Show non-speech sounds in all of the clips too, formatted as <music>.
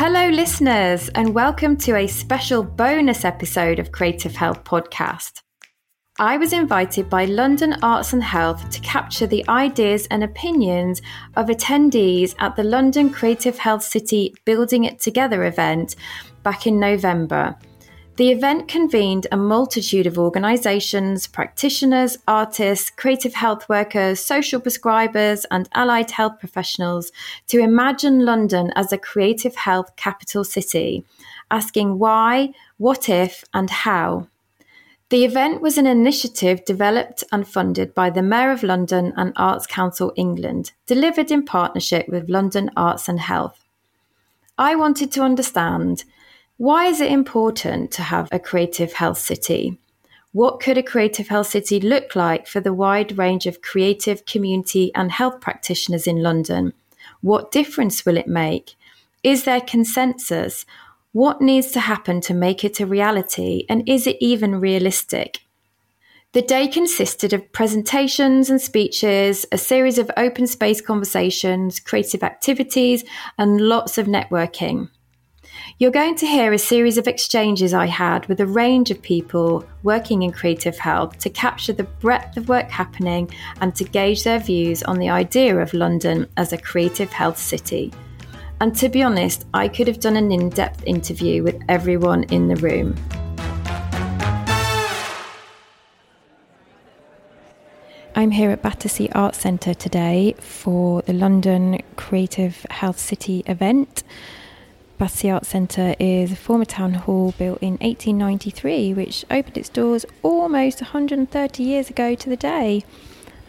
Hello, listeners, and welcome to a special bonus episode of Creative Health Podcast. I was invited by London Arts and Health to capture the ideas and opinions of attendees at the London Creative Health City Building It Together event back in November. The event convened a multitude of organisations, practitioners, artists, creative health workers, social prescribers, and allied health professionals to imagine London as a creative health capital city, asking why, what if, and how. The event was an initiative developed and funded by the Mayor of London and Arts Council England, delivered in partnership with London Arts and Health. I wanted to understand why is it important to have a creative health city? What could a creative health city look like for the wide range of creative community and health practitioners in London? What difference will it make? Is there consensus? What needs to happen to make it a reality? And is it even realistic? The day consisted of presentations and speeches, a series of open space conversations, creative activities, and lots of networking. You're going to hear a series of exchanges I had with a range of people working in creative health to capture the breadth of work happening and to gauge their views on the idea of London as a creative health city. And to be honest, I could have done an in depth interview with everyone in the room. I'm here at Battersea Arts Centre today for the London Creative Health City event. Battersea Arts Centre is a former town hall built in 1893, which opened its doors almost 130 years ago to the day.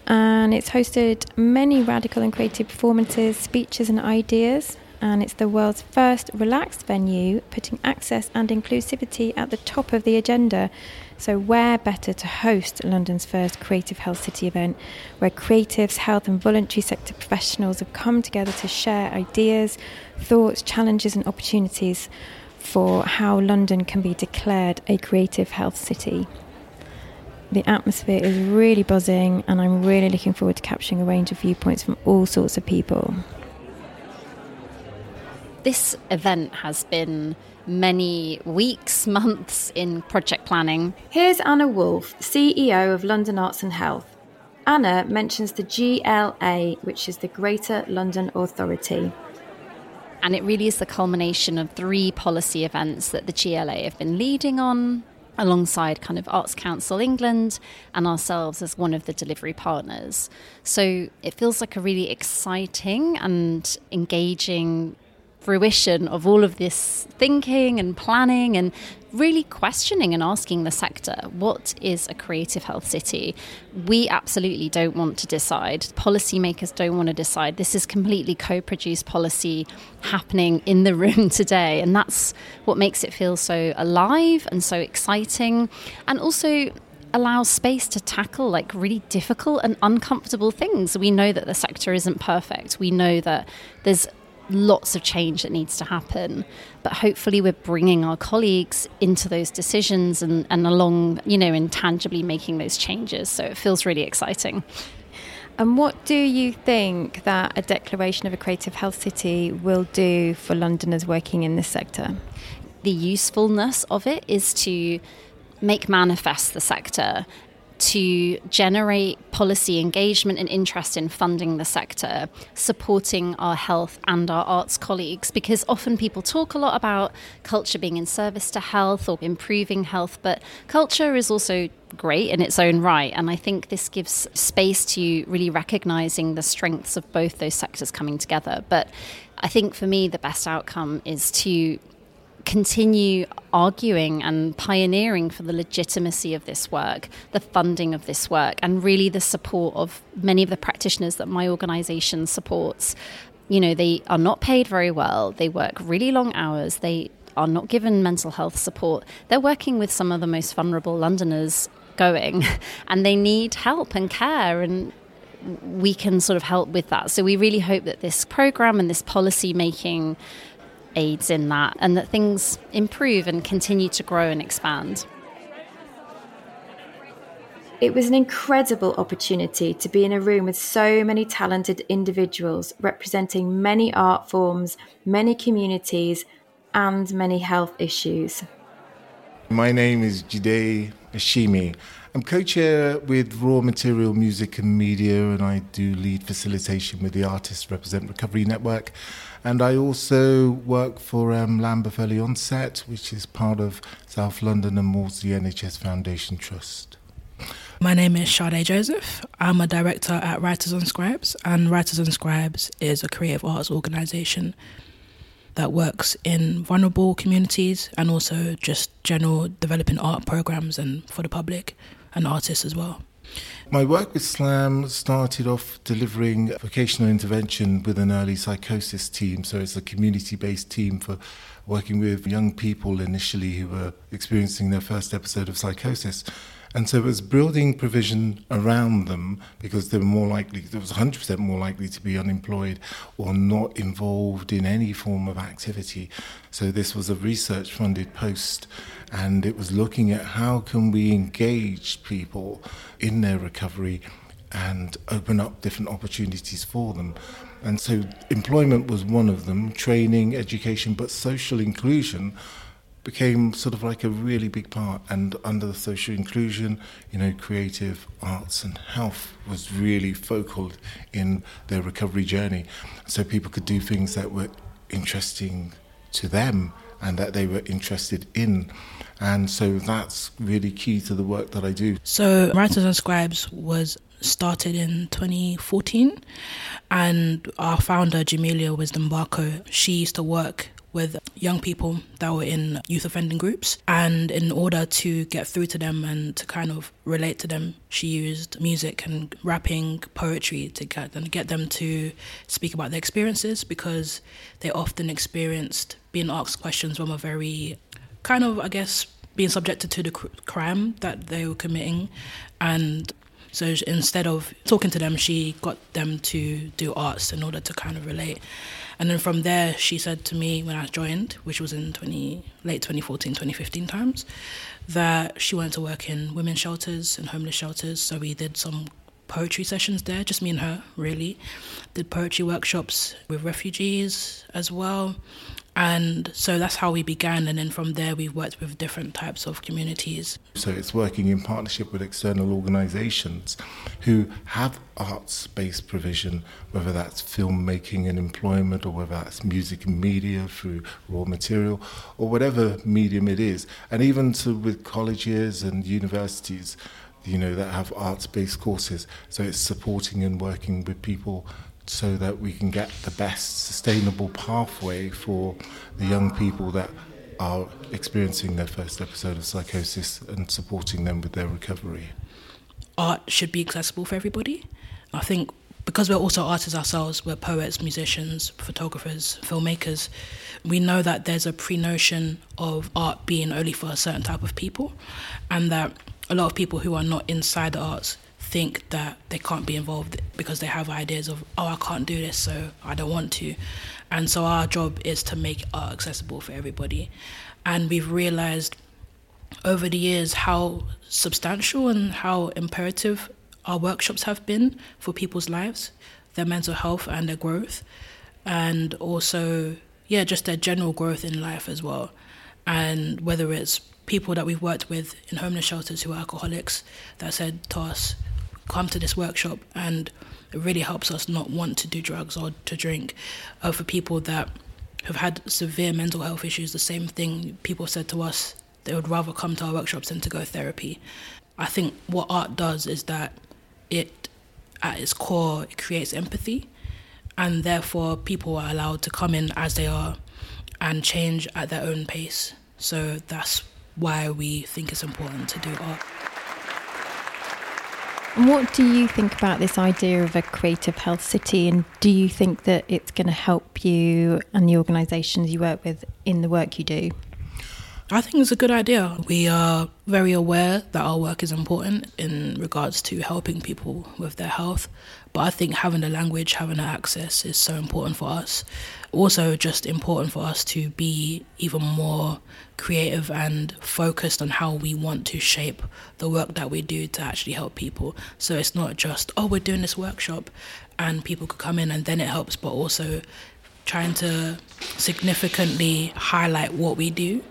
And it's hosted many radical and creative performances, speeches, and ideas and it's the world's first relaxed venue, putting access and inclusivity at the top of the agenda. So, where better to host London's first Creative Health City event, where creatives, health, and voluntary sector professionals have come together to share ideas, thoughts, challenges, and opportunities for how London can be declared a creative health city. The atmosphere is really buzzing, and I'm really looking forward to capturing a range of viewpoints from all sorts of people this event has been many weeks, <laughs> months in project planning. Here's Anna Woolf, CEO of London Arts and Health. Anna mentions the GLA, which is the Greater London Authority. And it really is the culmination of three policy events that the GLA have been leading on alongside kind of Arts Council England and ourselves as one of the delivery partners. So it feels like a really exciting and engaging fruition of all of this thinking and planning and really questioning and asking the sector what is a creative health city? We absolutely don't want to decide. Policymakers don't want to decide. This is completely co produced policy happening in the <laughs> room today. And that's what makes it feel so alive and so exciting. And also, allows space to tackle like really difficult and uncomfortable things. We know that the sector isn't perfect. We know that there's lots of change that needs to happen. But hopefully, we're bringing our colleagues into those decisions and, and along, you know, intangibly making those changes. So it feels really exciting. And what do you think that a declaration of a creative health city will do for Londoners working in this sector? The usefulness of it is to make manifest the sector to generate policy engagement and interest in funding the sector, supporting our health and our arts colleagues. Because often people talk a lot about culture being in service to health or improving health, but culture is also great in its own right. And I think this gives space to really recognizing the strengths of both those sectors coming together. But I think for me, the best outcome is to continue arguing and pioneering for the legitimacy of this work, the funding of this work, and really the support of many of the practitioners that my organisation supports. You know, they are not paid very well, they work really long hours, they are not given mental health support. They're working with some of the most vulnerable Londoners going, <laughs> and they need help and care and we can sort of help with that. So we really hope that this program and this policy making aids in that and that things improve and continue to grow and expand. It was an incredible opportunity to be in a room with so many talented individuals representing many art forms, many communities, and many health issues. My name is Jide Ashimi. I'm co chair with Raw Material Music and Media, and I do lead facilitation with the Artists Represent Recovery Network. And I also work for um, Lambeth Early Onset, which is part of South London and Maudsley NHS Foundation Trust. My name is Shadé Joseph. I'm a director at Writerz and Scribez, and Writerz and Scribez is a creative arts organisation that works in vulnerable communities and also just general developing art programs and for the public and artists as well. My work with SLaM started off delivering vocational intervention with an early psychosis team. So it's a community based team for working with young people initially who were experiencing their first episode of psychosis. And so it was building provision around them because they were more likely, there was 100% more likely to be unemployed or not involved in any form of activity. So this was a research funded post and it was looking at how can we engage people in their recovery and open up different opportunities for them. And so employment was one of them, training, education, but social inclusion became sort of like a really big part. And under the social inclusion, you know, creative arts and health was really focal in their recovery journey. So people could do things that were interesting to them and that they were interested in. And so that's really key to the work that I do. So, Writerz and Scribez was started in 2014, and our founder, Jamelia Wisdom Barco, she used to work with young people that were in youth offending groups. And in order to get through to them and to kind of relate to them, she used music and rapping, poetry to get them, get them to speak about their experiences because they often experienced being asked questions from a very kind of, I guess, being subjected to the crime that they were committing. And so instead of talking to them, she got them to do arts in order to kind of relate. And then from there, she said to me when I joined, which was in 20, late 2014, 2015 times, that she wanted to work in women's shelters and homeless shelters. So we did some poetry sessions there, just me and her, really. Did poetry workshops with refugees as well. And so that's how we began. And then from there, we've worked with different types of communities. So it's working in partnership with external organizations who have arts based provision, whether that's filmmaking and employment, or whether that's music and media through raw material, or whatever medium it is. And even to, with colleges and universities you know that have arts based courses so it's supporting and working with people so that we can get the best sustainable pathway for the young people that are experiencing their first episode of psychosis and supporting them with their recovery. Art should be accessible for everybody. I think because we're also artists ourselves, we're poets, musicians, photographers, filmmakers, we know that there's a pre notion of art being only for a certain type of people, and that a lot of people who are not inside the arts think that they can't be involved because they have ideas of, oh, I can't do this, so I don't want to. And so our job is to make art accessible for everybody. And we've realized over the years how substantial and how imperative our workshops have been for people's lives, their mental health and their growth, and also, yeah, just their general growth in life as well. And whether it's people that we've worked with in homeless shelters who are alcoholics that said to us, come to this workshop and it really helps us not want to do drugs or to drink. Uh, for people that have had severe mental health issues, the same thing people said to us, they would rather come to our workshops than to go therapy. I think what art does is that it, at its core, it creates empathy, and therefore people are allowed to come in as they are and change at their own pace. So that's why we think it's important to do art. What do you think about this idea of a creative health city? And do you think that it's going to help you and the organisations you work with in the work you do? I think it's a good idea. We are very aware that our work is important in regards to helping people with their health, but I think having the language, having the access is so important for us. Also, just important for us to be even more creative and focused on how we want to shape the work that we do to actually help people. So it's not just, oh, we're doing this workshop and people could come in and then it helps, but also trying to significantly highlight what we do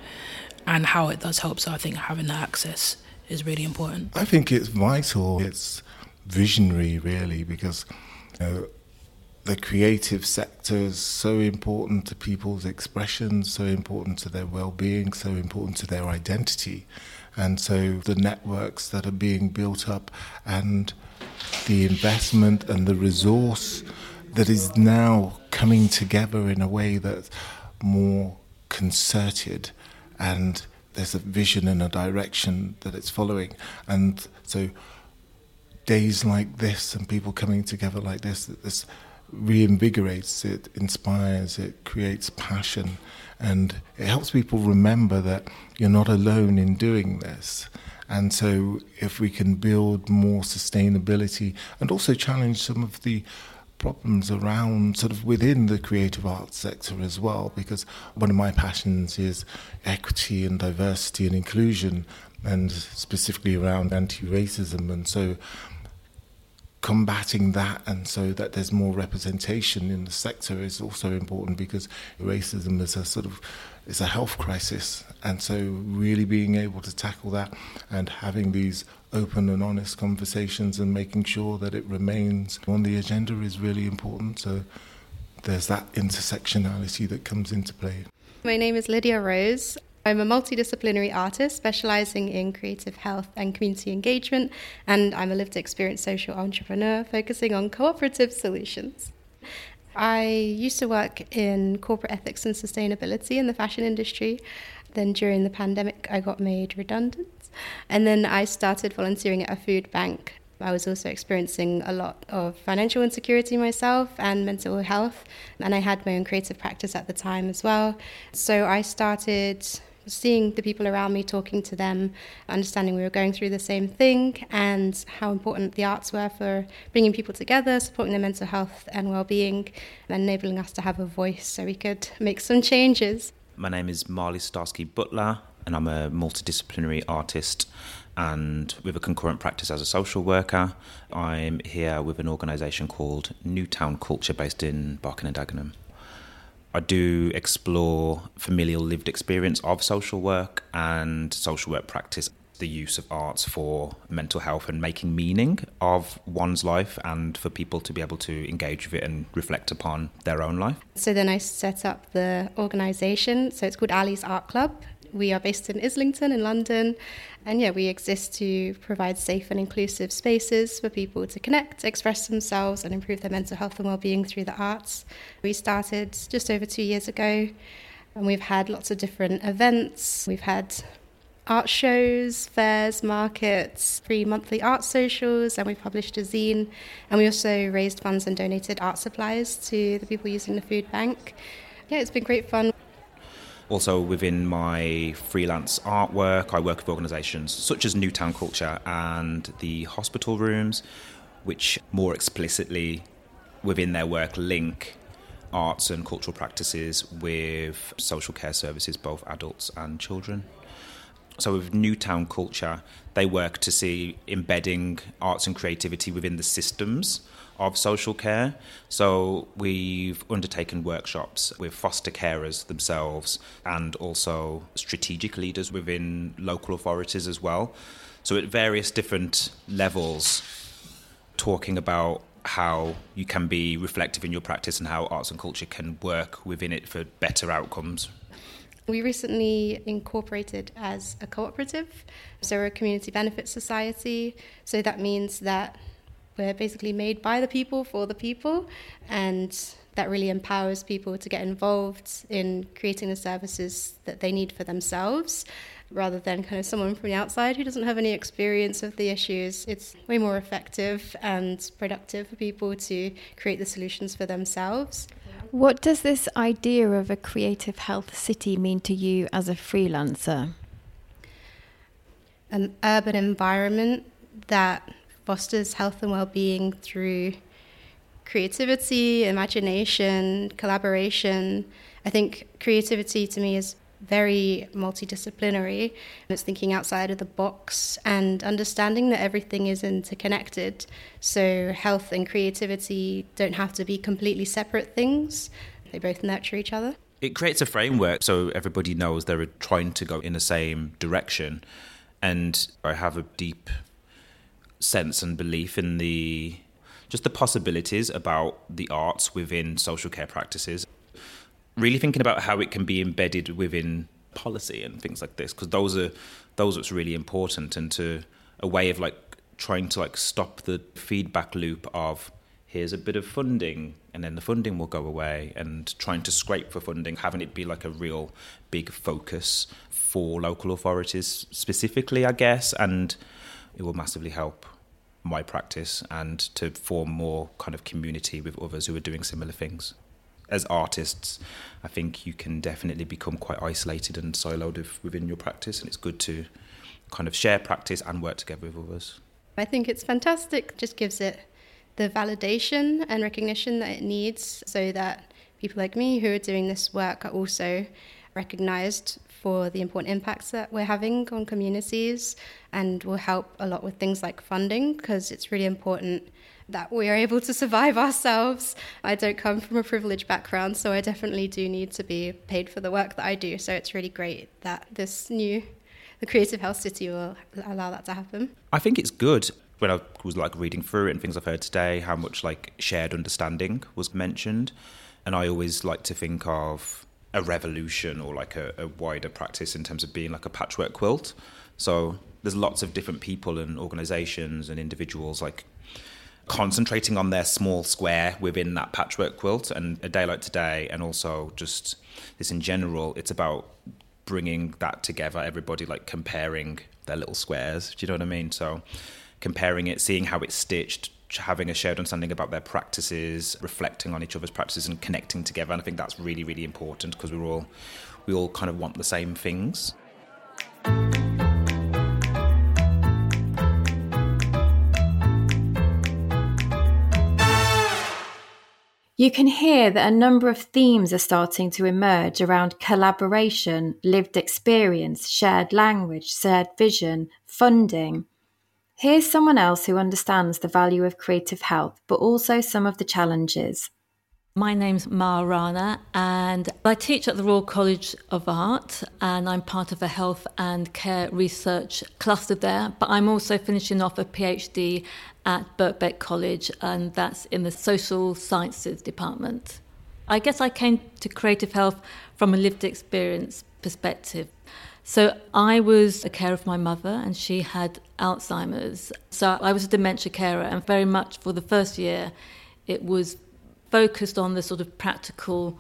and how it does help. So I think having that access is really important. I think it's vital. It's visionary, really, because the creative sector is so important to people's expression, so important to their well-being, so important to their identity, and so the networks that are being built up and the investment and the resource that is now coming together in a way that's more concerted and there's a vision and a direction that it's following. And so days like this and people coming together like this, this reinvigorates, it inspires, it creates passion, and it helps people remember that you're not alone in doing this. And so, if we can build more sustainability and also challenge some of the problems around sort of within the creative arts sector as well, because one of my passions is equity and diversity and inclusion, and specifically around anti racism. And so, combating that and so that there's more representation in the sector is also important because racism is a sort of it's a health crisis. And so really being able to tackle that and having these open and honest conversations and making sure that it remains on the agenda is really important. So there's that intersectionality that comes into play. My name is Lydia Rose I'm a multidisciplinary artist specializing in creative health and community engagement, and I'm a lived experience social entrepreneur focusing on cooperative solutions. I used to work in corporate ethics and sustainability in the fashion industry. Then during the pandemic, I got made redundant. And then I started volunteering at a food bank. I was also experiencing a lot of financial insecurity myself and mental health. And I had my own creative practice at the time as well. So I started seeing the people around me, talking to them, understanding we were going through the same thing, and how important the arts were for bringing people together, supporting their mental health and well-being, and enabling us to have a voice so we could make some changes. My name is Marley Starsky Butler, and I'm a multidisciplinary artist and with a concurrent practice as a social worker. I'm here with an organisation called New Town Culture based in Barking and Dagenham. I do explore familial lived experience of social work and social work practice, the use of arts for mental health and making meaning of one's life and for people to be able to engage with it and reflect upon their own life. So then I set up the organisation. So it's called Ali's Art Club. We are based in Islington in London. And yeah, we exist to provide safe and inclusive spaces for people to connect, express themselves, and improve their mental health and well-being through the arts. We started just over two years ago, and we've had lots of different events. We've had art shows, fairs, markets, free monthly art socials, and we published a zine. And we also raised funds and donated art supplies to the people using the food bank. Yeah, it's been great fun. Also, within my freelance artwork, I work with organisations such as New Town Culture and the hospital rooms, which more explicitly within their work link arts and cultural practices with social care services, both adults and children. So, with New Town Culture, they work to see embedding arts and creativity within the systems of social care. So we've undertaken workshops with foster carers themselves and also strategic leaders within local authorities as well. So at various different levels, talking about how you can be reflective in your practice and how arts and culture can work within it for better outcomes. We recently incorporated as a cooperative, so we're a community benefit society. So that means that we're basically made by the people for the people, and that really empowers people to get involved in creating the services that they need for themselves rather than kind of someone from the outside who doesn't have any experience of the issues. It's way more effective and productive for people to create the solutions for themselves. What does this idea of a creative health city mean to you as a freelancer? An urban environment that fosters health and well-being through creativity, imagination, collaboration. I think creativity to me is very multidisciplinary. It's thinking outside of the box and understanding that everything is interconnected. So, health and creativity don't have to be completely separate things, they both nurture each other. it creates a framework so everybody knows they're trying to go in the same direction. And I have a deep sense and belief in the just the possibilities about the arts within social care practices. Really thinking about how it can be embedded within policy and things like this, because those are those what's really important, and to a way of like trying to like stop the feedback loop of here's a bit of funding and then the funding will go away and trying to scrape for funding having it be like a real big focus for local authorities specifically i guess and it will massively help my practice and to form more kind of community with others who are doing similar things. As artists i think you can definitely become quite isolated and siloed within your practice and it's good to kind of share practice and work together with others. I think it's fantastic just gives it the validation and recognition that it needs so that people like me who are doing this work are also recognized for the important impacts that we're having on communities and will help a lot with things like funding because it's really important that we are able to survive <laughs> ourselves. I don't come from a privileged background, so I definitely do need to be paid for the work that I do. So it's really great that this new the Creative Health City will allow that to happen. I think it's good when I was like reading through it and things I've heard today, how much like shared understanding was mentioned. And I always like to think of a revolution or like a, a wider practice in terms of being like a patchwork quilt. So there's lots of different people and organizations and individuals like concentrating on their small square within that patchwork quilt. And a day like today and also just this in general it's about bringing that together everybody like comparing their little squares. Do you know what i mean? So comparing it, seeing how it's stitched, having a shared understanding about their practices, reflecting on each other's practices, and connecting together. And I think that's really, really important because we're all we all kind of want the same things. You can hear that a number of themes are starting to emerge around collaboration, lived experience, shared language, shared vision, funding, Here's someone else who understands the value of creative health, but also some of the challenges. My name's Mah Rana, and I teach at the Royal College of Art, and I'm part of a health and care research cluster there. But I'm also finishing off a PhD at Birkbeck College, and that's in the social sciences department. I guess I came to creative health from a lived experience perspective. So I was a carer of my mother, and she had Alzheimer's. So I was a dementia carer, and very much for the first year, it was focused on the sort of practical,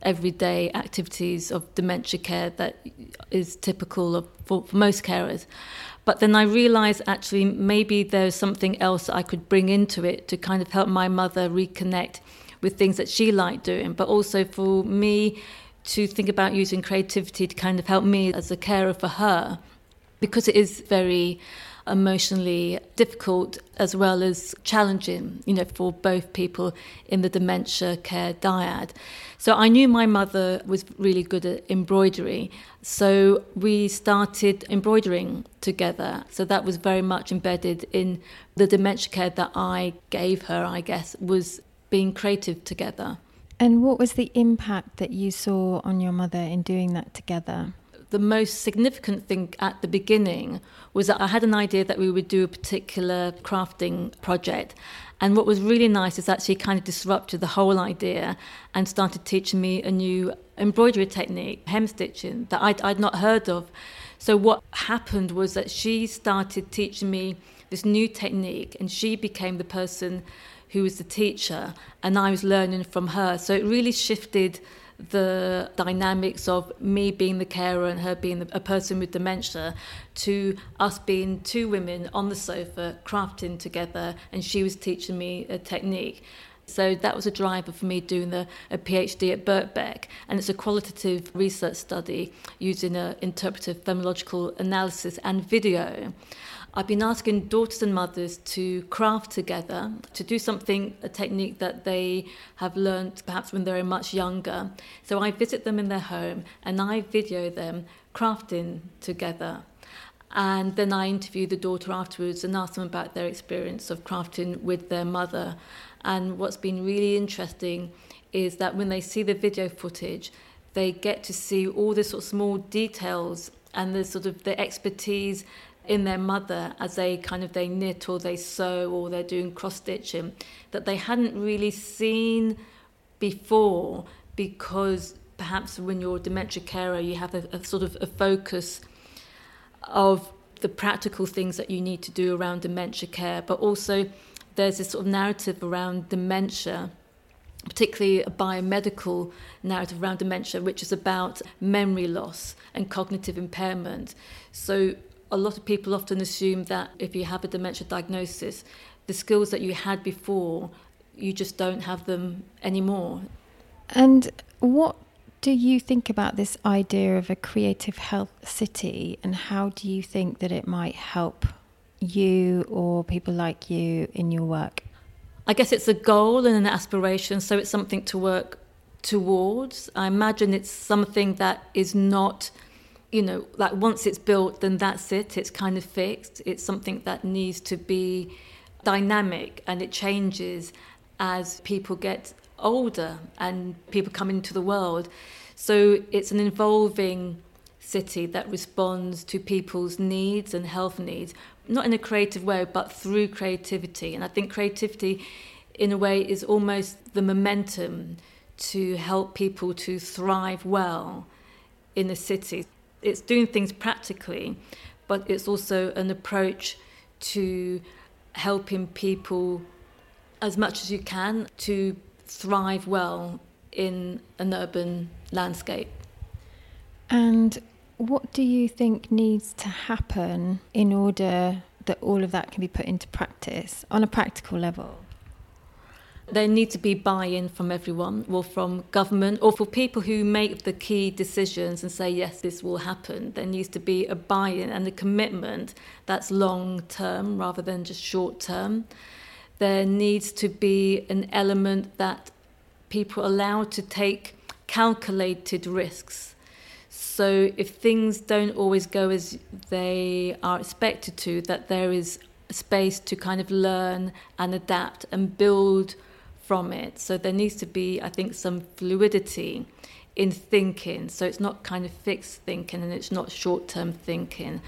everyday activities of dementia care that is typical of for, for most carers. But then I realized actually maybe there's something else I could bring into it to kind of help my mother reconnect with things that she liked doing, but also for me to think about using creativity to kind of help me as a carer for her because it is very emotionally difficult as well as challenging, you know, for both people in the dementia care dyad. So I knew my mother was really good at embroidery. So we started embroidering together. So that was very much embedded in the dementia care that I gave her, I guess, was being creative together. And what was the impact that you saw on your mother in doing that together? The most significant thing at the beginning was that I had an idea that we would do a particular crafting project. And what was really nice is that she kind of disrupted the whole idea and started teaching me a new embroidery technique, hem stitching, that I'd, I'd not heard of. So, what happened was that she started teaching me this new technique, and she became the person who was the teacher, and I was learning from her. So it really shifted the dynamics of me being the carer and her being a person with dementia to us being two women on the sofa crafting together and she was teaching me a technique so that was a driver for me doing the, a PhD at Birkbeck, and it's a qualitative research study using an interpretive phenomenological analysis and video. I've been asking daughters and mothers to craft together, to do something, a technique that they have learned perhaps when they're much younger. So I visit them in their home and I video them crafting together. And then I interview the daughter afterwards and ask them about their experience of crafting with their mother. And what's been really interesting is that when they see the video footage, they get to see all the sort of small details and the sort of the expertise in their mother as they kind of they knit or they sew or they're doing cross stitching that they hadn't really seen before because perhaps when you're a dementia carer you have a, a sort of a focus of the practical things that you need to do around dementia care but also there's this sort of narrative around dementia particularly a biomedical narrative around dementia, which is about memory loss and cognitive impairment. So, a lot of people often assume that if you have a dementia diagnosis, the skills that you had before, you just don't have them anymore. And what do you think about this idea of a creative health city, and how do you think that it might help you or people like you in your work? I guess it's a goal and an aspiration, so it's something to work towards. I imagine it's something that is not, you know, like once it's built, then that's it, it's kind of fixed. It's something that needs to be dynamic and it changes as people get older and people come into the world. So it's an evolving city that responds to people's needs and health needs, not in a creative way, but through creativity. And I think creativity, in a way, is almost the momentum to help people to thrive well in a city. It's doing things practically, but it's also an approach to helping people as much as you can to thrive well in an urban landscape. And what do you think needs to happen in order that all of that can be put into practice on a practical level? There needs to be buy in from everyone, or from government, or for people who make the key decisions and say, yes, this will happen. There needs to be a buy in and a commitment that's long term rather than just short term. There needs to be an element that people are allowed to take calculated risks so if things don't always go as they are expected to, that there is space to kind of learn and adapt and build from it. So there needs to be, I think, some fluidity in thinking. So it's not kind of fixed thinking and it's not short term thinking,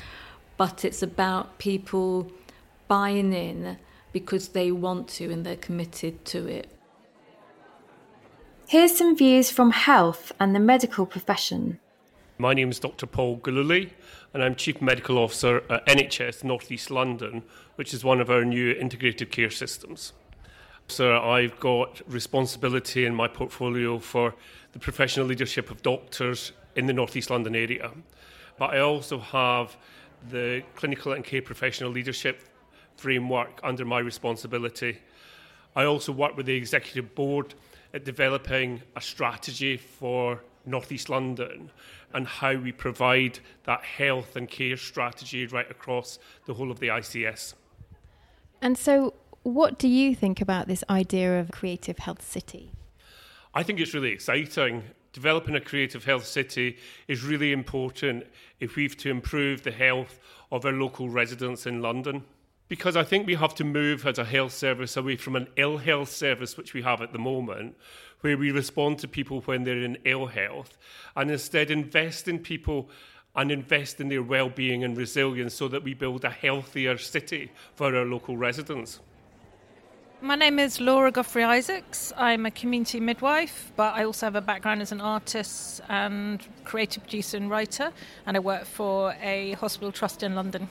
but it's about people buying in because they want to and they're committed to it. Here's some views from health and the medical profession. My name is Dr. Paul Gilluley, and I'm Chief Medical Officer at NHS North East London, which is one of our new integrated care systems. So I've got responsibility in my portfolio for the professional leadership of doctors in the North East London area. But I also have the clinical and care professional leadership framework under my responsibility. I also work with the executive board at developing a strategy for Northeast London and how we provide that health and care strategy right across the whole of the ICS. And so, what do you think about this idea of creative health city? I think it's really exciting. Developing a creative health city is really important if we've to improve the health of our local residents in London because I think we have to move as a health service away from an ill health service, which we have at the moment, where we respond to people when they're in ill health, and instead invest in people and invest in their well-being and resilience so that we build a healthier city for our local residents. My name is Laura Godfrey Isaacs. I'm a community midwife, but I also have a background as an artist and creative producer and writer, and I work for a hospital trust in London.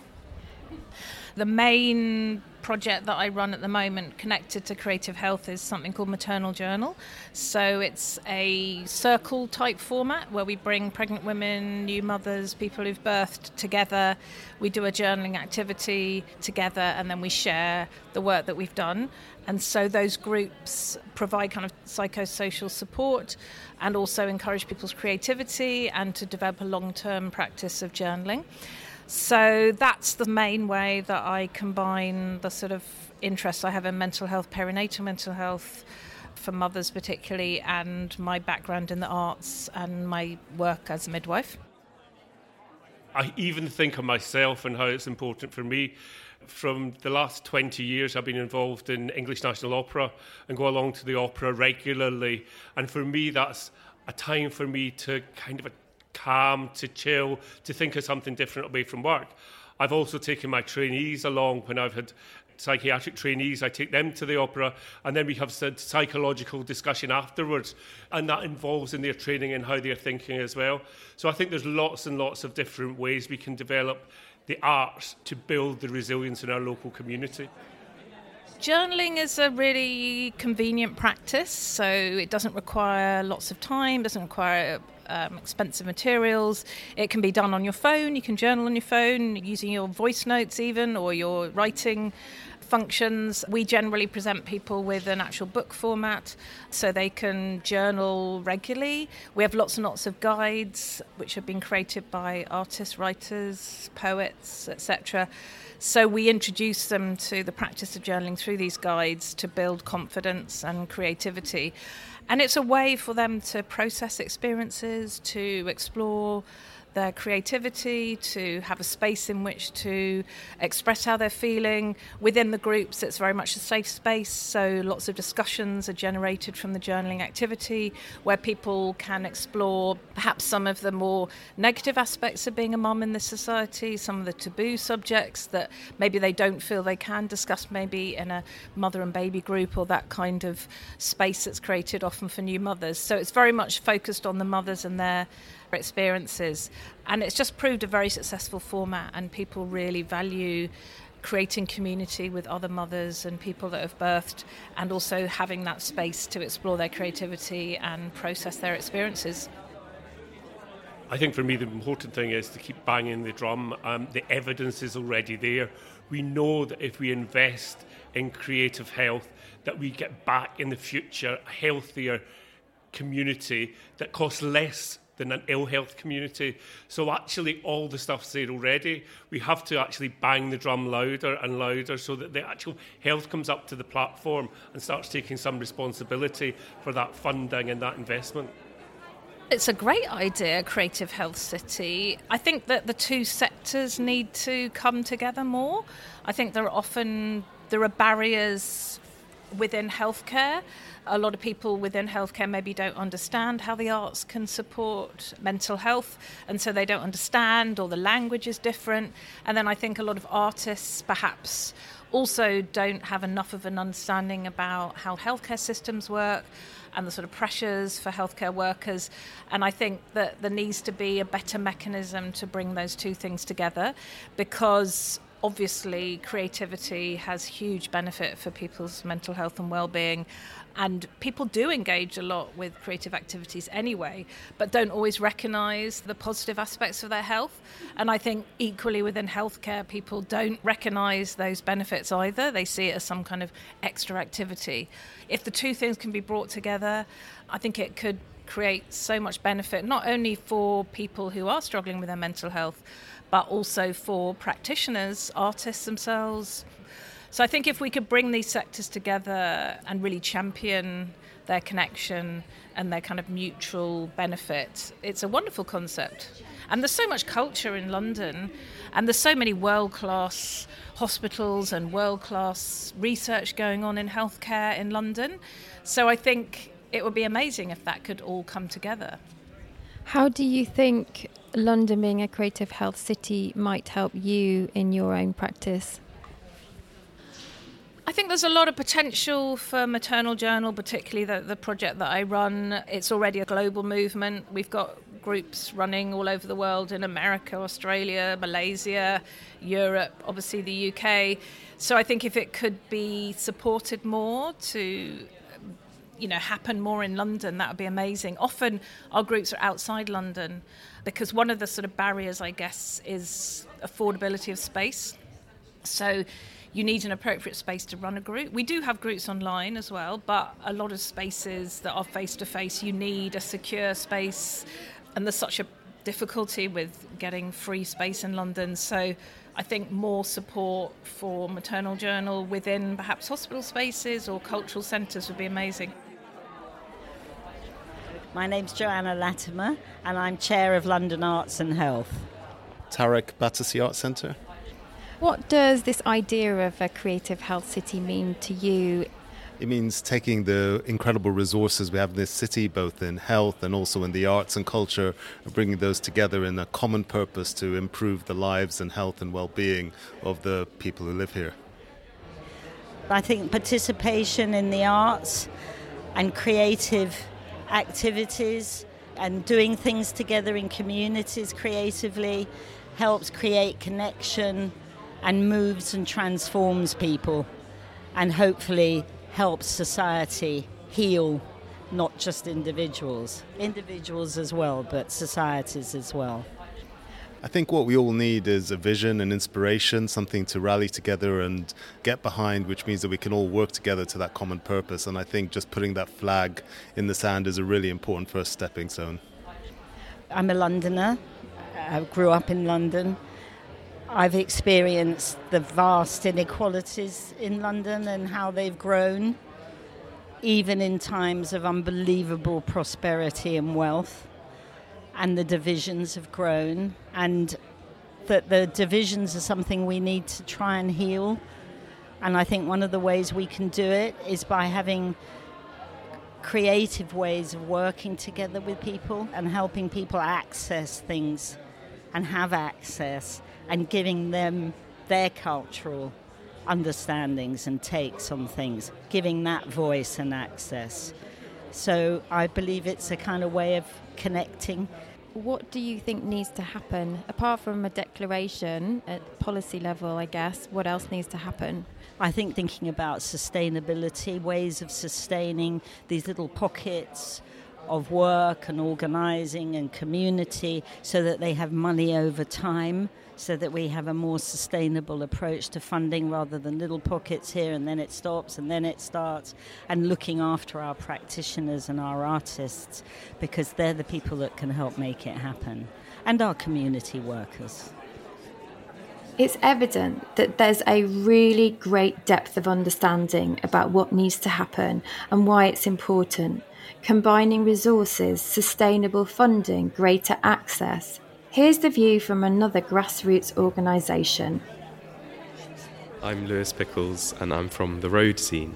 The main project that I run at the moment connected to creative health is something called Maternal Journal. So it's a circle type format where we bring pregnant women, new mothers, people who've birthed together. We do a journaling activity together and then we share the work that we've done. And so those groups provide kind of psychosocial support and also encourage people's creativity and to develop a long term practice of journaling. So that's the main way that I combine the sort of interests I have in mental health, perinatal mental health, for mothers particularly, and my background in the arts and my work as a midwife. I even think of myself and how it's important for me. From the last 20 years, I've been involved in English National Opera and go along to the opera regularly. And for me, that's a time for me to kind of calm, to chill, to think of something different away from work. I've also taken my trainees along when I've had psychiatric trainees. I take them to the opera, and then we have said psychological discussion afterwards, and that involves in their training and how they're thinking as well. So I think there's lots and lots of different ways we can develop the arts to build the resilience in our local community. Journaling is a really convenient practice, so it doesn't require lots of time, doesn't require um, expensive materials. It can be done on your phone. You can journal on your phone using your voice notes, even, or your writing functions. We generally present people with an actual book format so they can journal regularly. We have lots and lots of guides which have been created by artists, writers, poets, etc. So we introduce them to the practice of journaling through these guides to build confidence and creativity. And it's a way for them to process experiences, to explore their creativity, to have a space in which to express how they're feeling. Within the groups, it's very much a safe space, so lots of discussions are generated from the journaling activity where people can explore perhaps some of the more negative aspects of being a mum in this society, some of the taboo subjects that maybe they don't feel they can discuss, maybe in a mother and baby group or that kind of space that's created often for new mothers. So it's very much focused on the mothers and their experiences. And it's just proved a very successful format, and people really value creating community with other mothers and people that have birthed, and also having that space to explore their creativity and process their experiences. I think for me, the important thing is to keep banging the drum. Um, the evidence is already there. We know that if we invest in creative health, that we get back in the future a healthier community that costs less than an ill health community. So actually, all the stuff's there already. We have to actually bang the drum louder and louder so that the actual health comes up to the platform and starts taking some responsibility for that funding and that investment. It's a great idea, Creative Health City. I think that the two sectors need to come together more. I think there are often there are barriers within healthcare a lot of people within healthcare maybe don't understand how the arts can support mental health, and so they don't understand, or the language is different. And then I think a lot of artists perhaps also don't have enough of an understanding about how healthcare systems work and the sort of pressures for healthcare workers. And I think that there needs to be a better mechanism to bring those two things together because obviously creativity has huge benefit for people's mental health and well-being and people do engage a lot with creative activities anyway but don't always recognize the positive aspects of their health and i think equally within healthcare people don't recognize those benefits either they see it as some kind of extra activity if the two things can be brought together i think it could create so much benefit not only for people who are struggling with their mental health but also for practitioners, artists themselves. So I think if we could bring these sectors together and really champion their connection and their kind of mutual benefit, it's a wonderful concept. And there's so much culture in London, and there's so many world class hospitals and world class research going on in healthcare in London. So I think it would be amazing if that could all come together. How do you think London being a creative health city might help you in your own practice? I think there's a lot of potential for Maternal Journal, particularly the, the project that I run. It's already a global movement. We've got groups running all over the world in America, Australia, Malaysia, Europe, obviously the UK. So I think if it could be supported more to you know happen more in London, that would be amazing. Often our groups are outside London because one of the sort of barriers, I guess, is affordability of space. So you need an appropriate space to run a group. We do have groups online as well, but a lot of spaces that are face to face, you need a secure space, and there's such a difficulty with getting free space in London. So I think more support for maternal journal within perhaps hospital spaces or cultural centres would be amazing. My name's Joanna Latimer, and I'm chair of London Arts and Health. Tarek Battersea Art Centre. What does this idea of a creative health city mean to you? It means taking the incredible resources we have in this city, both in health and also in the arts and culture, and bringing those together in a common purpose to improve the lives and health and well being of the people who live here. I think participation in the arts and creative activities and doing things together in communities creatively helps create connection and moves and transforms people and hopefully helps society heal not just individuals individuals as well but societies as well I think what we all need is a vision and inspiration, something to rally together and get behind, which means that we can all work together to that common purpose. And I think just putting that flag in the sand is a really important first stepping stone. I'm a Londoner. I grew up in London. I've experienced the vast inequalities in London and how they've grown, even in times of unbelievable prosperity and wealth and the divisions have grown, and that the divisions are something we need to try and heal. And I think one of the ways we can do it is by having creative ways of working together with people and helping people access things and have access and giving them their cultural understandings and takes on things, giving that voice and access. So I believe it's a kind of way of connecting. What do you think needs to happen apart from a declaration at policy level? I guess what else needs to happen? I think thinking about sustainability, ways of sustaining these little pockets of work and organising and community so that they have money over time so that we have a more sustainable approach to funding rather than little pockets here and then it stops and then it starts and looking after our practitioners and our artists because they're the people that can help make it happen and our community workers. It's evident that there's a really great depth of understanding about what needs to happen and why it's important. Combining resources, sustainable funding, greater access, Here's the view from another grassroots organisation. I'm Lewis Pickles and I'm from the Road Zine.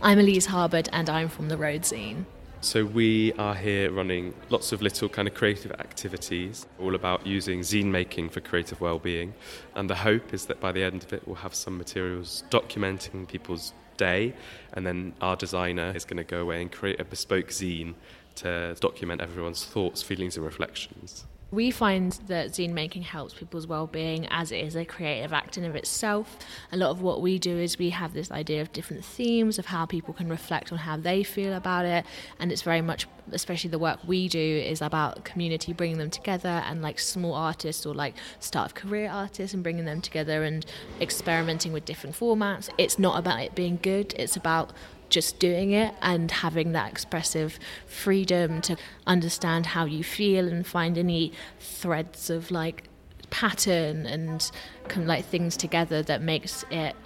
I'm Elise Harbord and I'm from the Road Zine. So we are here running lots of little kind of creative activities, all about using zine making for creative well-being. And the hope is that by the end of it, we'll have some materials documenting people's day, and then our designer is going to go away and create a bespoke zine to document everyone's thoughts, feelings, and reflections. We find that zine making helps people's well-being as it is a creative act in of itself. A lot of what we do is we have this idea of different themes of how people can reflect on how they feel about it, and it's very much, especially the work we do, is about community bringing them together and like small artists or like start of career artists and bringing them together and experimenting with different formats. It's not about it being good; it's about just doing it and having that expressive freedom to understand how you feel and find any threads of like pattern and come like things together that makes it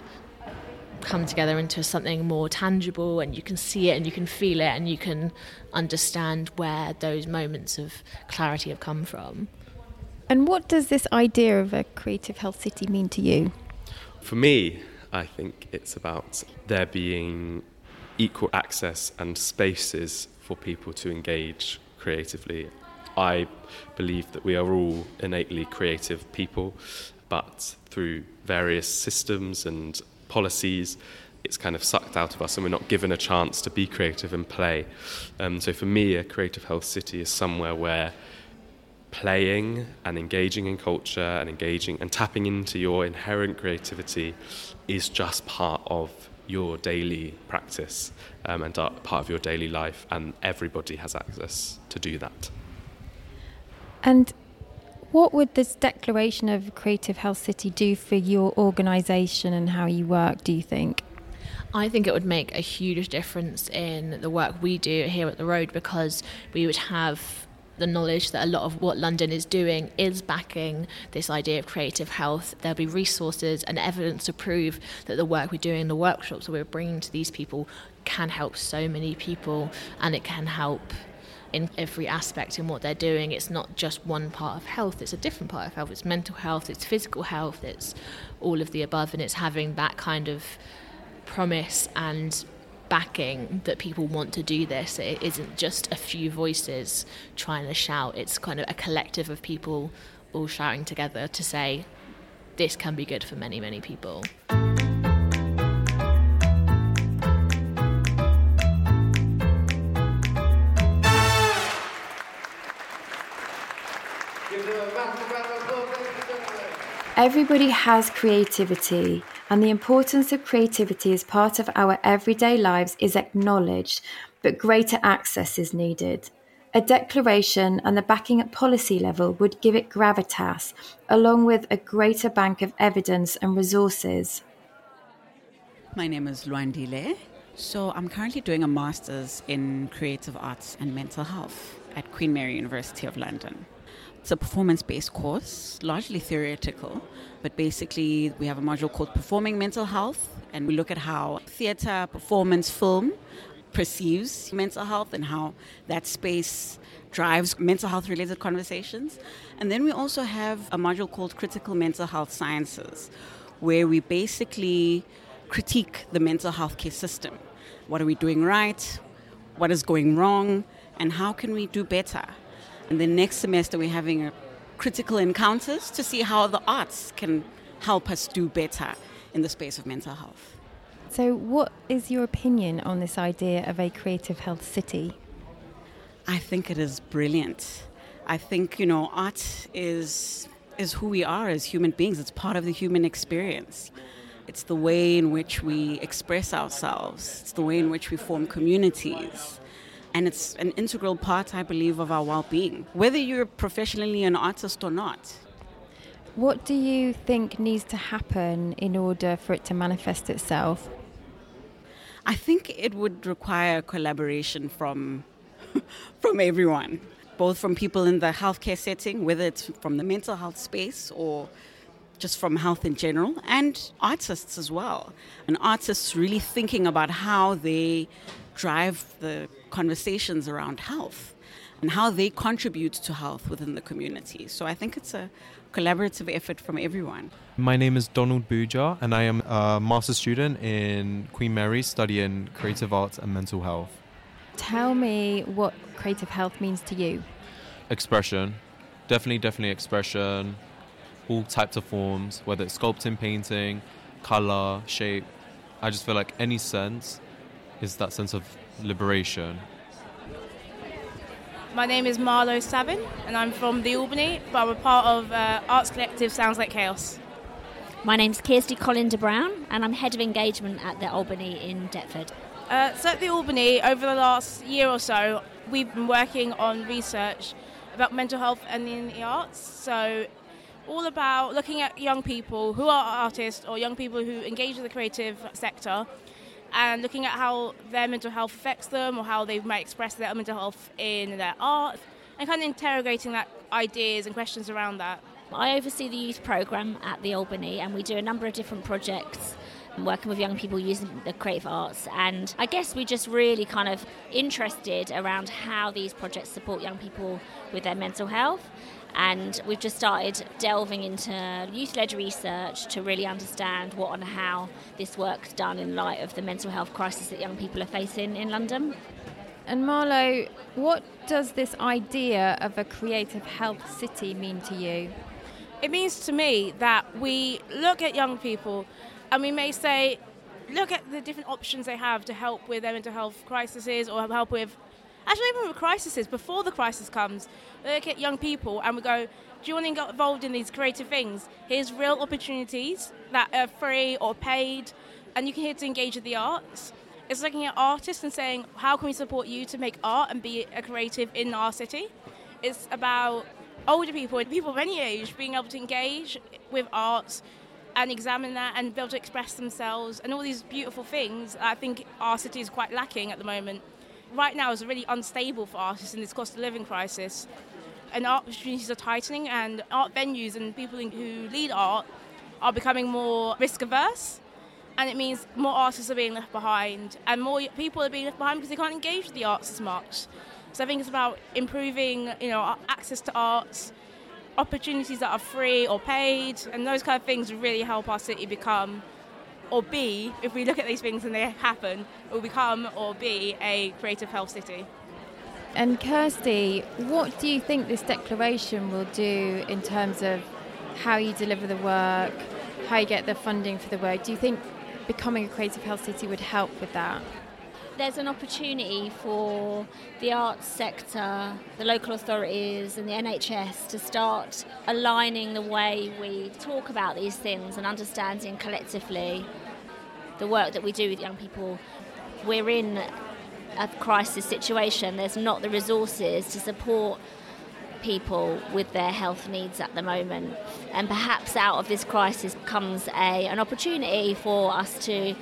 come together into something more tangible and you can see it and you can feel it and you can understand where those moments of clarity have come from. And what does this idea of a creative health city mean to you? For me, I think it's about there being equal access and spaces for people to engage creatively. I believe that we are all innately creative people, but through various systems and policies, it's kind of sucked out of us and we're not given a chance to be creative and play. Um, so for me, a creative health city is somewhere where playing and engaging in culture and engaging and tapping into your inherent creativity is just part of your daily practice um, and part of your daily life, and everybody has access to do that. And what would this declaration of Creative Health City do for your organisation and how you work, do you think? I think it would make a huge difference in the work we do here at the Road because we would have the knowledge that a lot of what London is doing is backing this idea of creative health. There'll be resources and evidence to prove that the work we're doing, the workshops that we're bringing to these people, can help so many people and it can help in every aspect in what they're doing. It's not just one part of health, it's a different part of health. It's mental health, it's physical health, it's all of the above, and it's having that kind of promise and backing that people want to do this. It isn't just a few voices trying to shout, it's kind of a collective of people all shouting together to say, this can be good for many, many people. Everybody has creativity, and the importance of creativity as part of our everyday lives is acknowledged, but greater access is needed. A declaration and the backing at policy level would give it gravitas, along with a greater bank of evidence and resources. My name is Luandile. So I'm currently doing a master's in creative arts and mental health at Queen Mary University of London. It's a performance based course, largely theoretical, but basically we have a module called Performing Mental Health, and we look at how theatre, performance, film perceives mental health and how that space drives mental health related conversations. And then we also have a module called Critical Mental Health Sciences, where we basically critique the mental health care system. What are we doing right? What is going wrong? And how can we do better? And then next semester, we're having a critical encounters to see how the arts can help us do better in the space of mental health. So, what is your opinion on this idea of a creative health city? I think it is brilliant. I think, you know, art is is who we are as human beings. It's part of the human experience. It's the way in which we express ourselves. It's the way in which we form communities and it's an integral part, I believe, of our well being, whether you're professionally an artist or not. What do you think needs to happen in order for it to manifest itself? I think it would require collaboration from <laughs> from everyone, both from people in the healthcare setting, whether it's from the mental health space or just from health in general, and artists as well. And artists really thinking about how they drive the conversations around health and how they contribute to health within the community. So I think it's a collaborative effort from everyone. My name is Donald Buja, and I am a master's student in Queen Mary studying creative arts and mental health. Tell me what creative health means to you. Expression. Definitely, definitely expression. All types of forms, whether it's sculpting, painting, color, shape. I just feel like any sense is that sense of liberation. My name is Marlo Savin, and I'm from the Albany, but I'm a part of uh, Arts Collective Sounds Like Chaos. My name's Kirsty Collinder Brown, and I'm head of engagement at the Albany in Deptford. Uh, so at the Albany, over the last year or so, we've been working on research about mental health and in the arts. So all about looking at young people who are artists or young people who engage with the creative sector and looking at how their mental health affects them or how they might express their mental health in their art and kind of interrogating that ideas and questions around that. I oversee the youth programme at the Albany and we do a number of different projects working with young people using the creative arts and I guess we're just really kind of interested around how these projects support young people with their mental health and we've just started delving into youth led research to really understand what and how this work's done in light of the mental health crisis that young people are facing in London. And Marlo, what does this idea of a creative health city mean to you? It means to me that we look at young people and we may say, look at the different options they have to help with their mental health crises or help with Actually, even with crises, before the crisis comes, we look at young people and we go, do you want to get involved in these creative things? Here's real opportunities that are free or paid, and you can here to engage with the arts. It's looking at artists and saying, how can we support you to make art and be a creative in our city? It's about older people and people of any age being able to engage with arts and examine that and be able to express themselves and all these beautiful things I think our city is quite lacking at the moment right now is really unstable for artists in this cost of living crisis. And art opportunities are tightening, and art venues and people who lead art are becoming more risk averse. And it means more artists are being left behind, and more people are being left behind because they can't engage with the arts as much. So I think it's about improving, you know, access to arts, opportunities that are free or paid, and those kind of things really help our city become or B, if we look at these things and they happen, it will become or be a creative health city. And Kirsty, what do you think this declaration will do in terms of how you deliver the work, how you get the funding for the work? Do you think becoming a creative health city would help with that? There's an opportunity for the arts sector, the local authorities, and the NHS to start aligning the way we talk about these things and understanding collectively the work that we do with young people. We're in a crisis situation, there's not the resources to support people with their health needs at the moment. And perhaps out of this crisis comes a, an opportunity for us to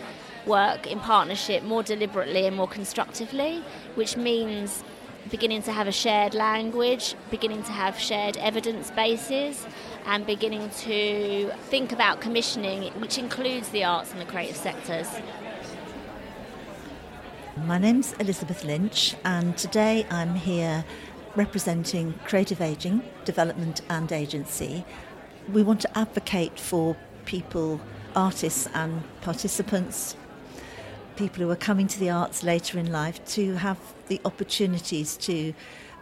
work in partnership more deliberately and more constructively, which means beginning to have a shared language, beginning to have shared evidence bases, and beginning to think about commissioning, which includes the arts and the creative sectors. My name's Elizabeth Lynch, and today I'm here representing Creative Ageing Development and Agency. We want to advocate for people, artists, and participants people who are coming to the arts later in life to have the opportunities to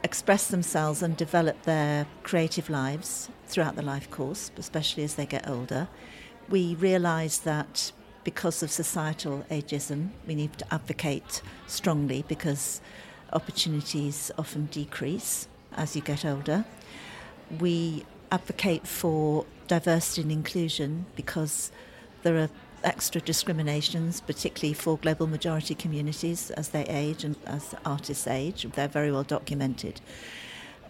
express themselves and develop their creative lives throughout the life course, especially as they get older. We realise that because of societal ageism, we need to advocate strongly because opportunities often decrease as you get older. We advocate for diversity and inclusion because there are extra discriminations, particularly for global majority communities as they age and as artists age. They're very well documented.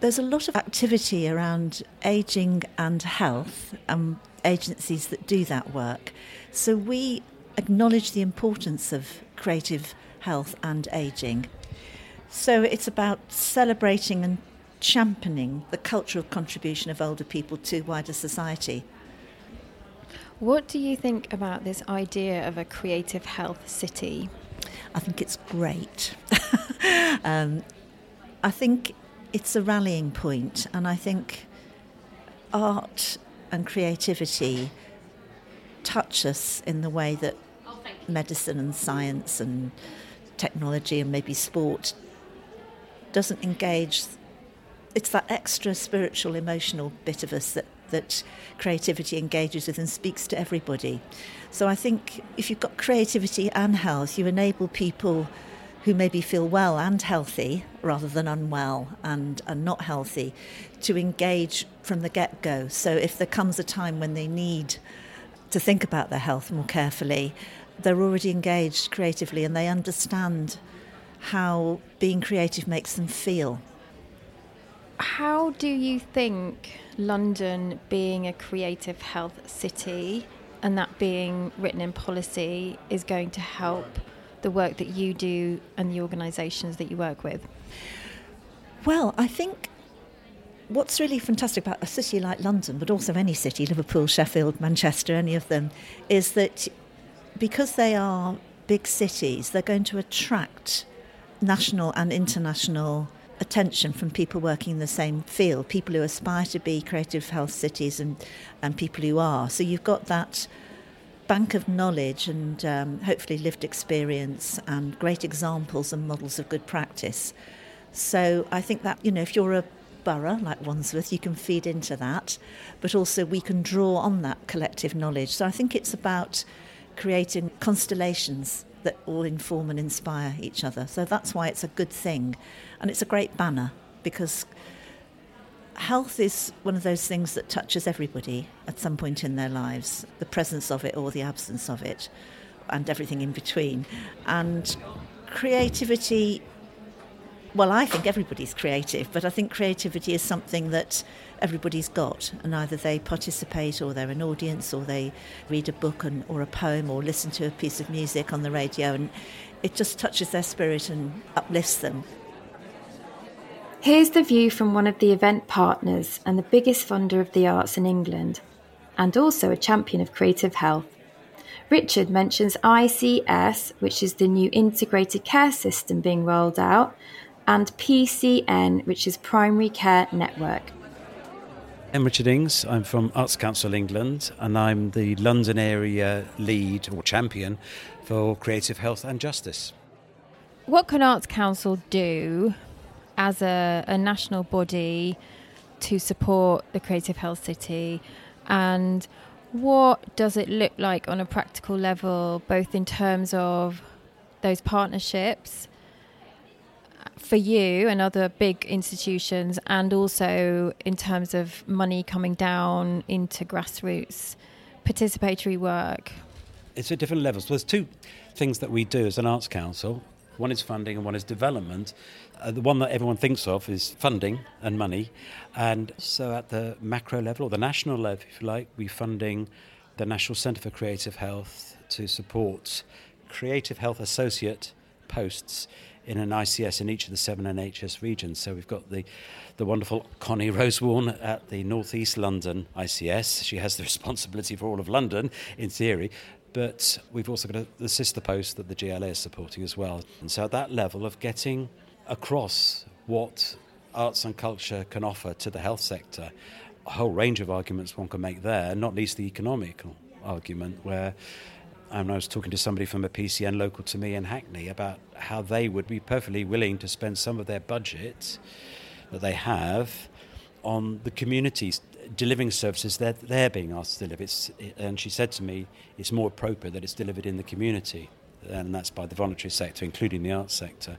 There's a lot of activity around aging and health and agencies that do that work. So we acknowledge the importance of creative health and aging. So it's about celebrating and championing the cultural contribution of older people to wider society. What do you think about this idea of a creative health city? I think it's great. <laughs> um, I think it's a rallying point, and I think art and creativity touch us in the way that medicine and science and technology and maybe sport doesn't engage. It's that extra spiritual, emotional bit of us that that creativity engages with and speaks to everybody. So I think if you've got creativity and health, you enable people who maybe feel well and healthy rather than unwell and, and not healthy to engage from the get go. So if there comes a time when they need to think about their health more carefully, they're already engaged creatively and they understand how being creative makes them feel. How do you think London being a creative health city and that being written in policy is going to help the work that you do and the organisations that you work with? Well, I think what's really fantastic about a city like London, but also any city, Liverpool, Sheffield, Manchester, any of them, is that because they are big cities, they're going to attract national and international attention from people working in the same field, people who aspire to be creative health cities and, and people who are. So you've got that bank of knowledge and um, hopefully lived experience and great examples and models of good practice. So I think that, you know, if you're a borough like Wandsworth, you can feed into that, but also we can draw on that collective knowledge. So I think it's about creating constellations that all inform and inspire each other. So that's why it's a good thing. And it's a great banner because health is one of those things that touches everybody at some point in their lives the presence of it or the absence of it, and everything in between. And creativity well, I think everybody's creative, but I think creativity is something that everybody's got, and either they participate or they're an audience or they read a book and, or a poem or listen to a piece of music on the radio, and it just touches their spirit and uplifts them. Here's the view from one of the event partners and the biggest funder of the arts in England, and also a champion of creative health. Richard mentions ICS, which is the new integrated care system being rolled out, and PCN, which is Primary Care Network. I'm Richard Ings. I'm from Arts Council England and I'm the London area lead or champion for creative health and justice. What can Arts Council do as a, a national body to support the Creative Health City and what does it look like on a practical level, both in terms of those partnerships for you and other big institutions, and also in terms of money coming down into grassroots participatory work? It's at different levels. There's two things that we do as an arts council. One is funding and one is development. Uh, the one that everyone thinks of is funding and money. And so at the macro level, or the national level, if you like, we're funding the National Centre for Creative Health to support creative health associate posts in an ICS in each of the seven NHS regions. So we've got the, the wonderful Connie Rosewarne at the North East London ICS. She has the <laughs> responsibility for all of London, in theory. But we've also got a, the sister post that the GLA is supporting as well. And so at that level of getting across what arts and culture can offer to the health sector, a whole range of arguments one can make there, not least the economical argument where I was talking to somebody from a PCN local to me in Hackney about how they would be perfectly willing to spend some of their budget that they have on the communities delivering services that they're being asked to deliver. It's, and she said to me, it's more appropriate that it's delivered in the community, and that's by the voluntary sector, including the arts sector.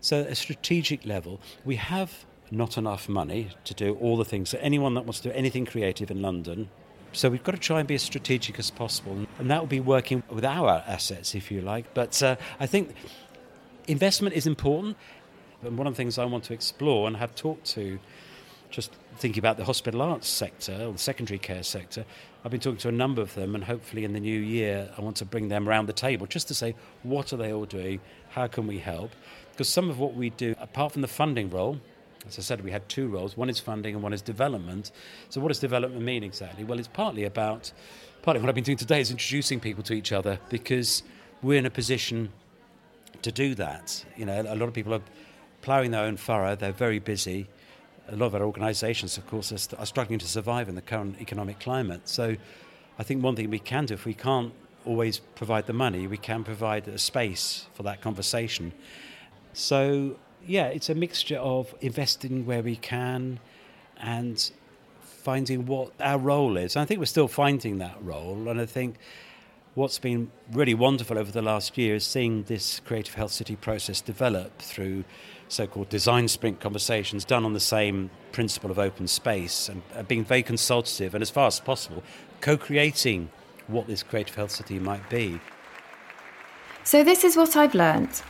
So, at a strategic level, we have not enough money to do all the things. So, anyone that wants to do anything creative in London so we've got to try and be as strategic as possible, and that will be working with our assets, if you like. But uh, I think investment is important, and one of the things I want to explore and have talked to, just thinking about the hospital arts sector or the secondary care sector, I've been talking to a number of them, and hopefully in the new year, I want to bring them around the table just to say what are they all doing, how can we help? Because some of what we do, apart from the funding role, as I said, we had two roles. One is funding and one is development. So, what does development mean exactly? Well, it's partly about, partly what I've been doing today is introducing people to each other because we're in a position to do that. You know, a lot of people are ploughing their own furrow, they're very busy. A lot of our organisations, of course, are, st- are struggling to survive in the current economic climate. So, I think one thing we can do, if we can't always provide the money, we can provide a space for that conversation. So yeah, it's a mixture of investing where we can and finding what our role is. And I think we're still finding that role. And I think what's been really wonderful over the last year is seeing this Creative Health City process develop through so called design sprint conversations done on the same principle of open space and uh, being very consultative and, as far as possible, co creating what this Creative Health City might be. So, this is what I've learned.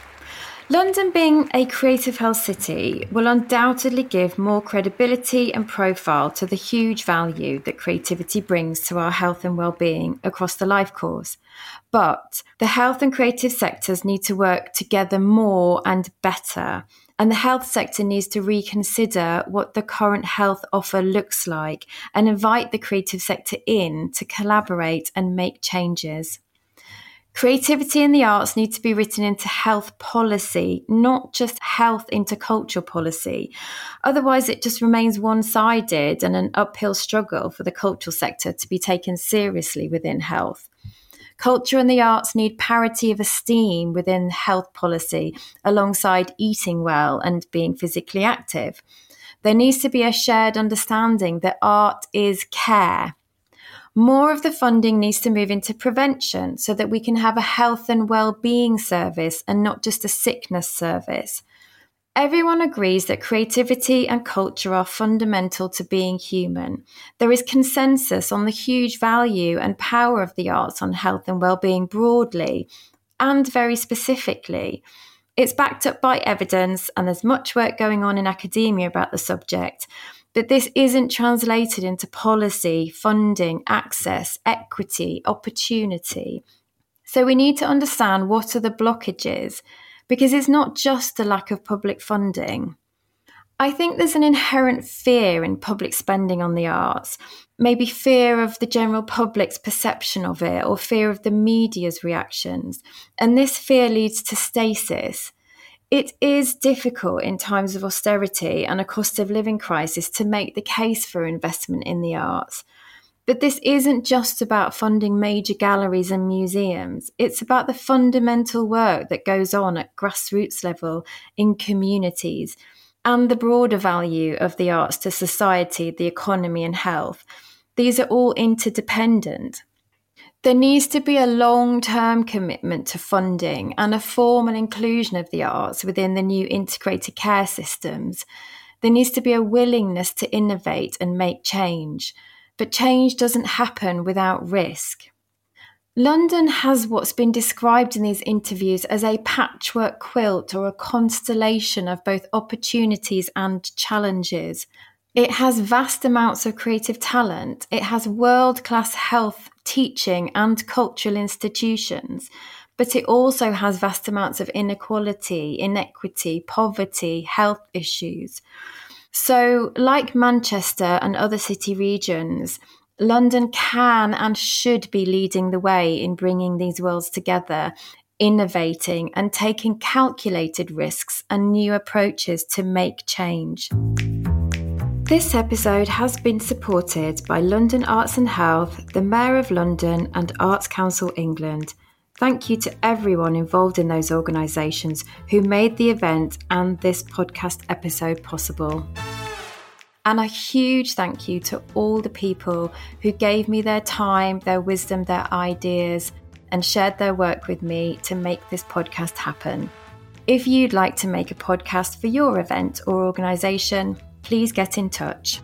London being a creative health city will undoubtedly give more credibility and profile to the huge value that creativity brings to our health and well-being across the life course. But the health and creative sectors need to work together more and better. And the health sector needs to reconsider what the current health offer looks like and invite the creative sector in to collaborate and make changes. Creativity and the arts need to be written into health policy, not just health into culture policy. Otherwise, it just remains one sided and an uphill struggle for the cultural sector to be taken seriously within health. Culture and the arts need parity of esteem within health policy alongside eating well and being physically active. There needs to be a shared understanding that art is care more of the funding needs to move into prevention so that we can have a health and well-being service and not just a sickness service. Everyone agrees that creativity and culture are fundamental to being human. There is consensus on the huge value and power of the arts on health and well-being broadly and very specifically. It's backed up by evidence and there's much work going on in academia about the subject that this isn't translated into policy, funding, access, equity, opportunity. So we need to understand what are the blockages because it's not just a lack of public funding. I think there's an inherent fear in public spending on the arts, maybe fear of the general public's perception of it or fear of the media's reactions. And this fear leads to stasis It is difficult in times of austerity and a cost of living crisis to make the case for investment in the arts. But this isn't just about funding major galleries and museums. It's about the fundamental work that goes on at grassroots level in communities and the broader value of the arts to society, the economy, and health. These are all interdependent. There needs to be a long term commitment to funding and a formal inclusion of the arts within the new integrated care systems. There needs to be a willingness to innovate and make change. But change doesn't happen without risk. London has what's been described in these interviews as a patchwork quilt or a constellation of both opportunities and challenges. It has vast amounts of creative talent. It has world class health, teaching, and cultural institutions. But it also has vast amounts of inequality, inequity, poverty, health issues. So, like Manchester and other city regions, London can and should be leading the way in bringing these worlds together, innovating and taking calculated risks and new approaches to make change. This episode has been supported by London Arts and Health, the Mayor of London, and Arts Council England. Thank you to everyone involved in those organisations who made the event and this podcast episode possible. And a huge thank you to all the people who gave me their time, their wisdom, their ideas, and shared their work with me to make this podcast happen. If you'd like to make a podcast for your event or organisation, please get in touch.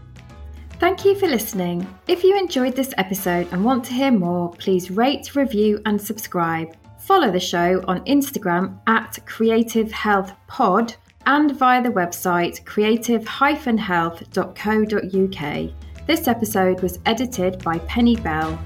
Thank you for listening. If you enjoyed this episode and want to hear more, please rate, review, and subscribe. Follow the show on Instagram at Creative Health Pod and via the website creative-health.co.uk. This episode was edited by Penny Bell.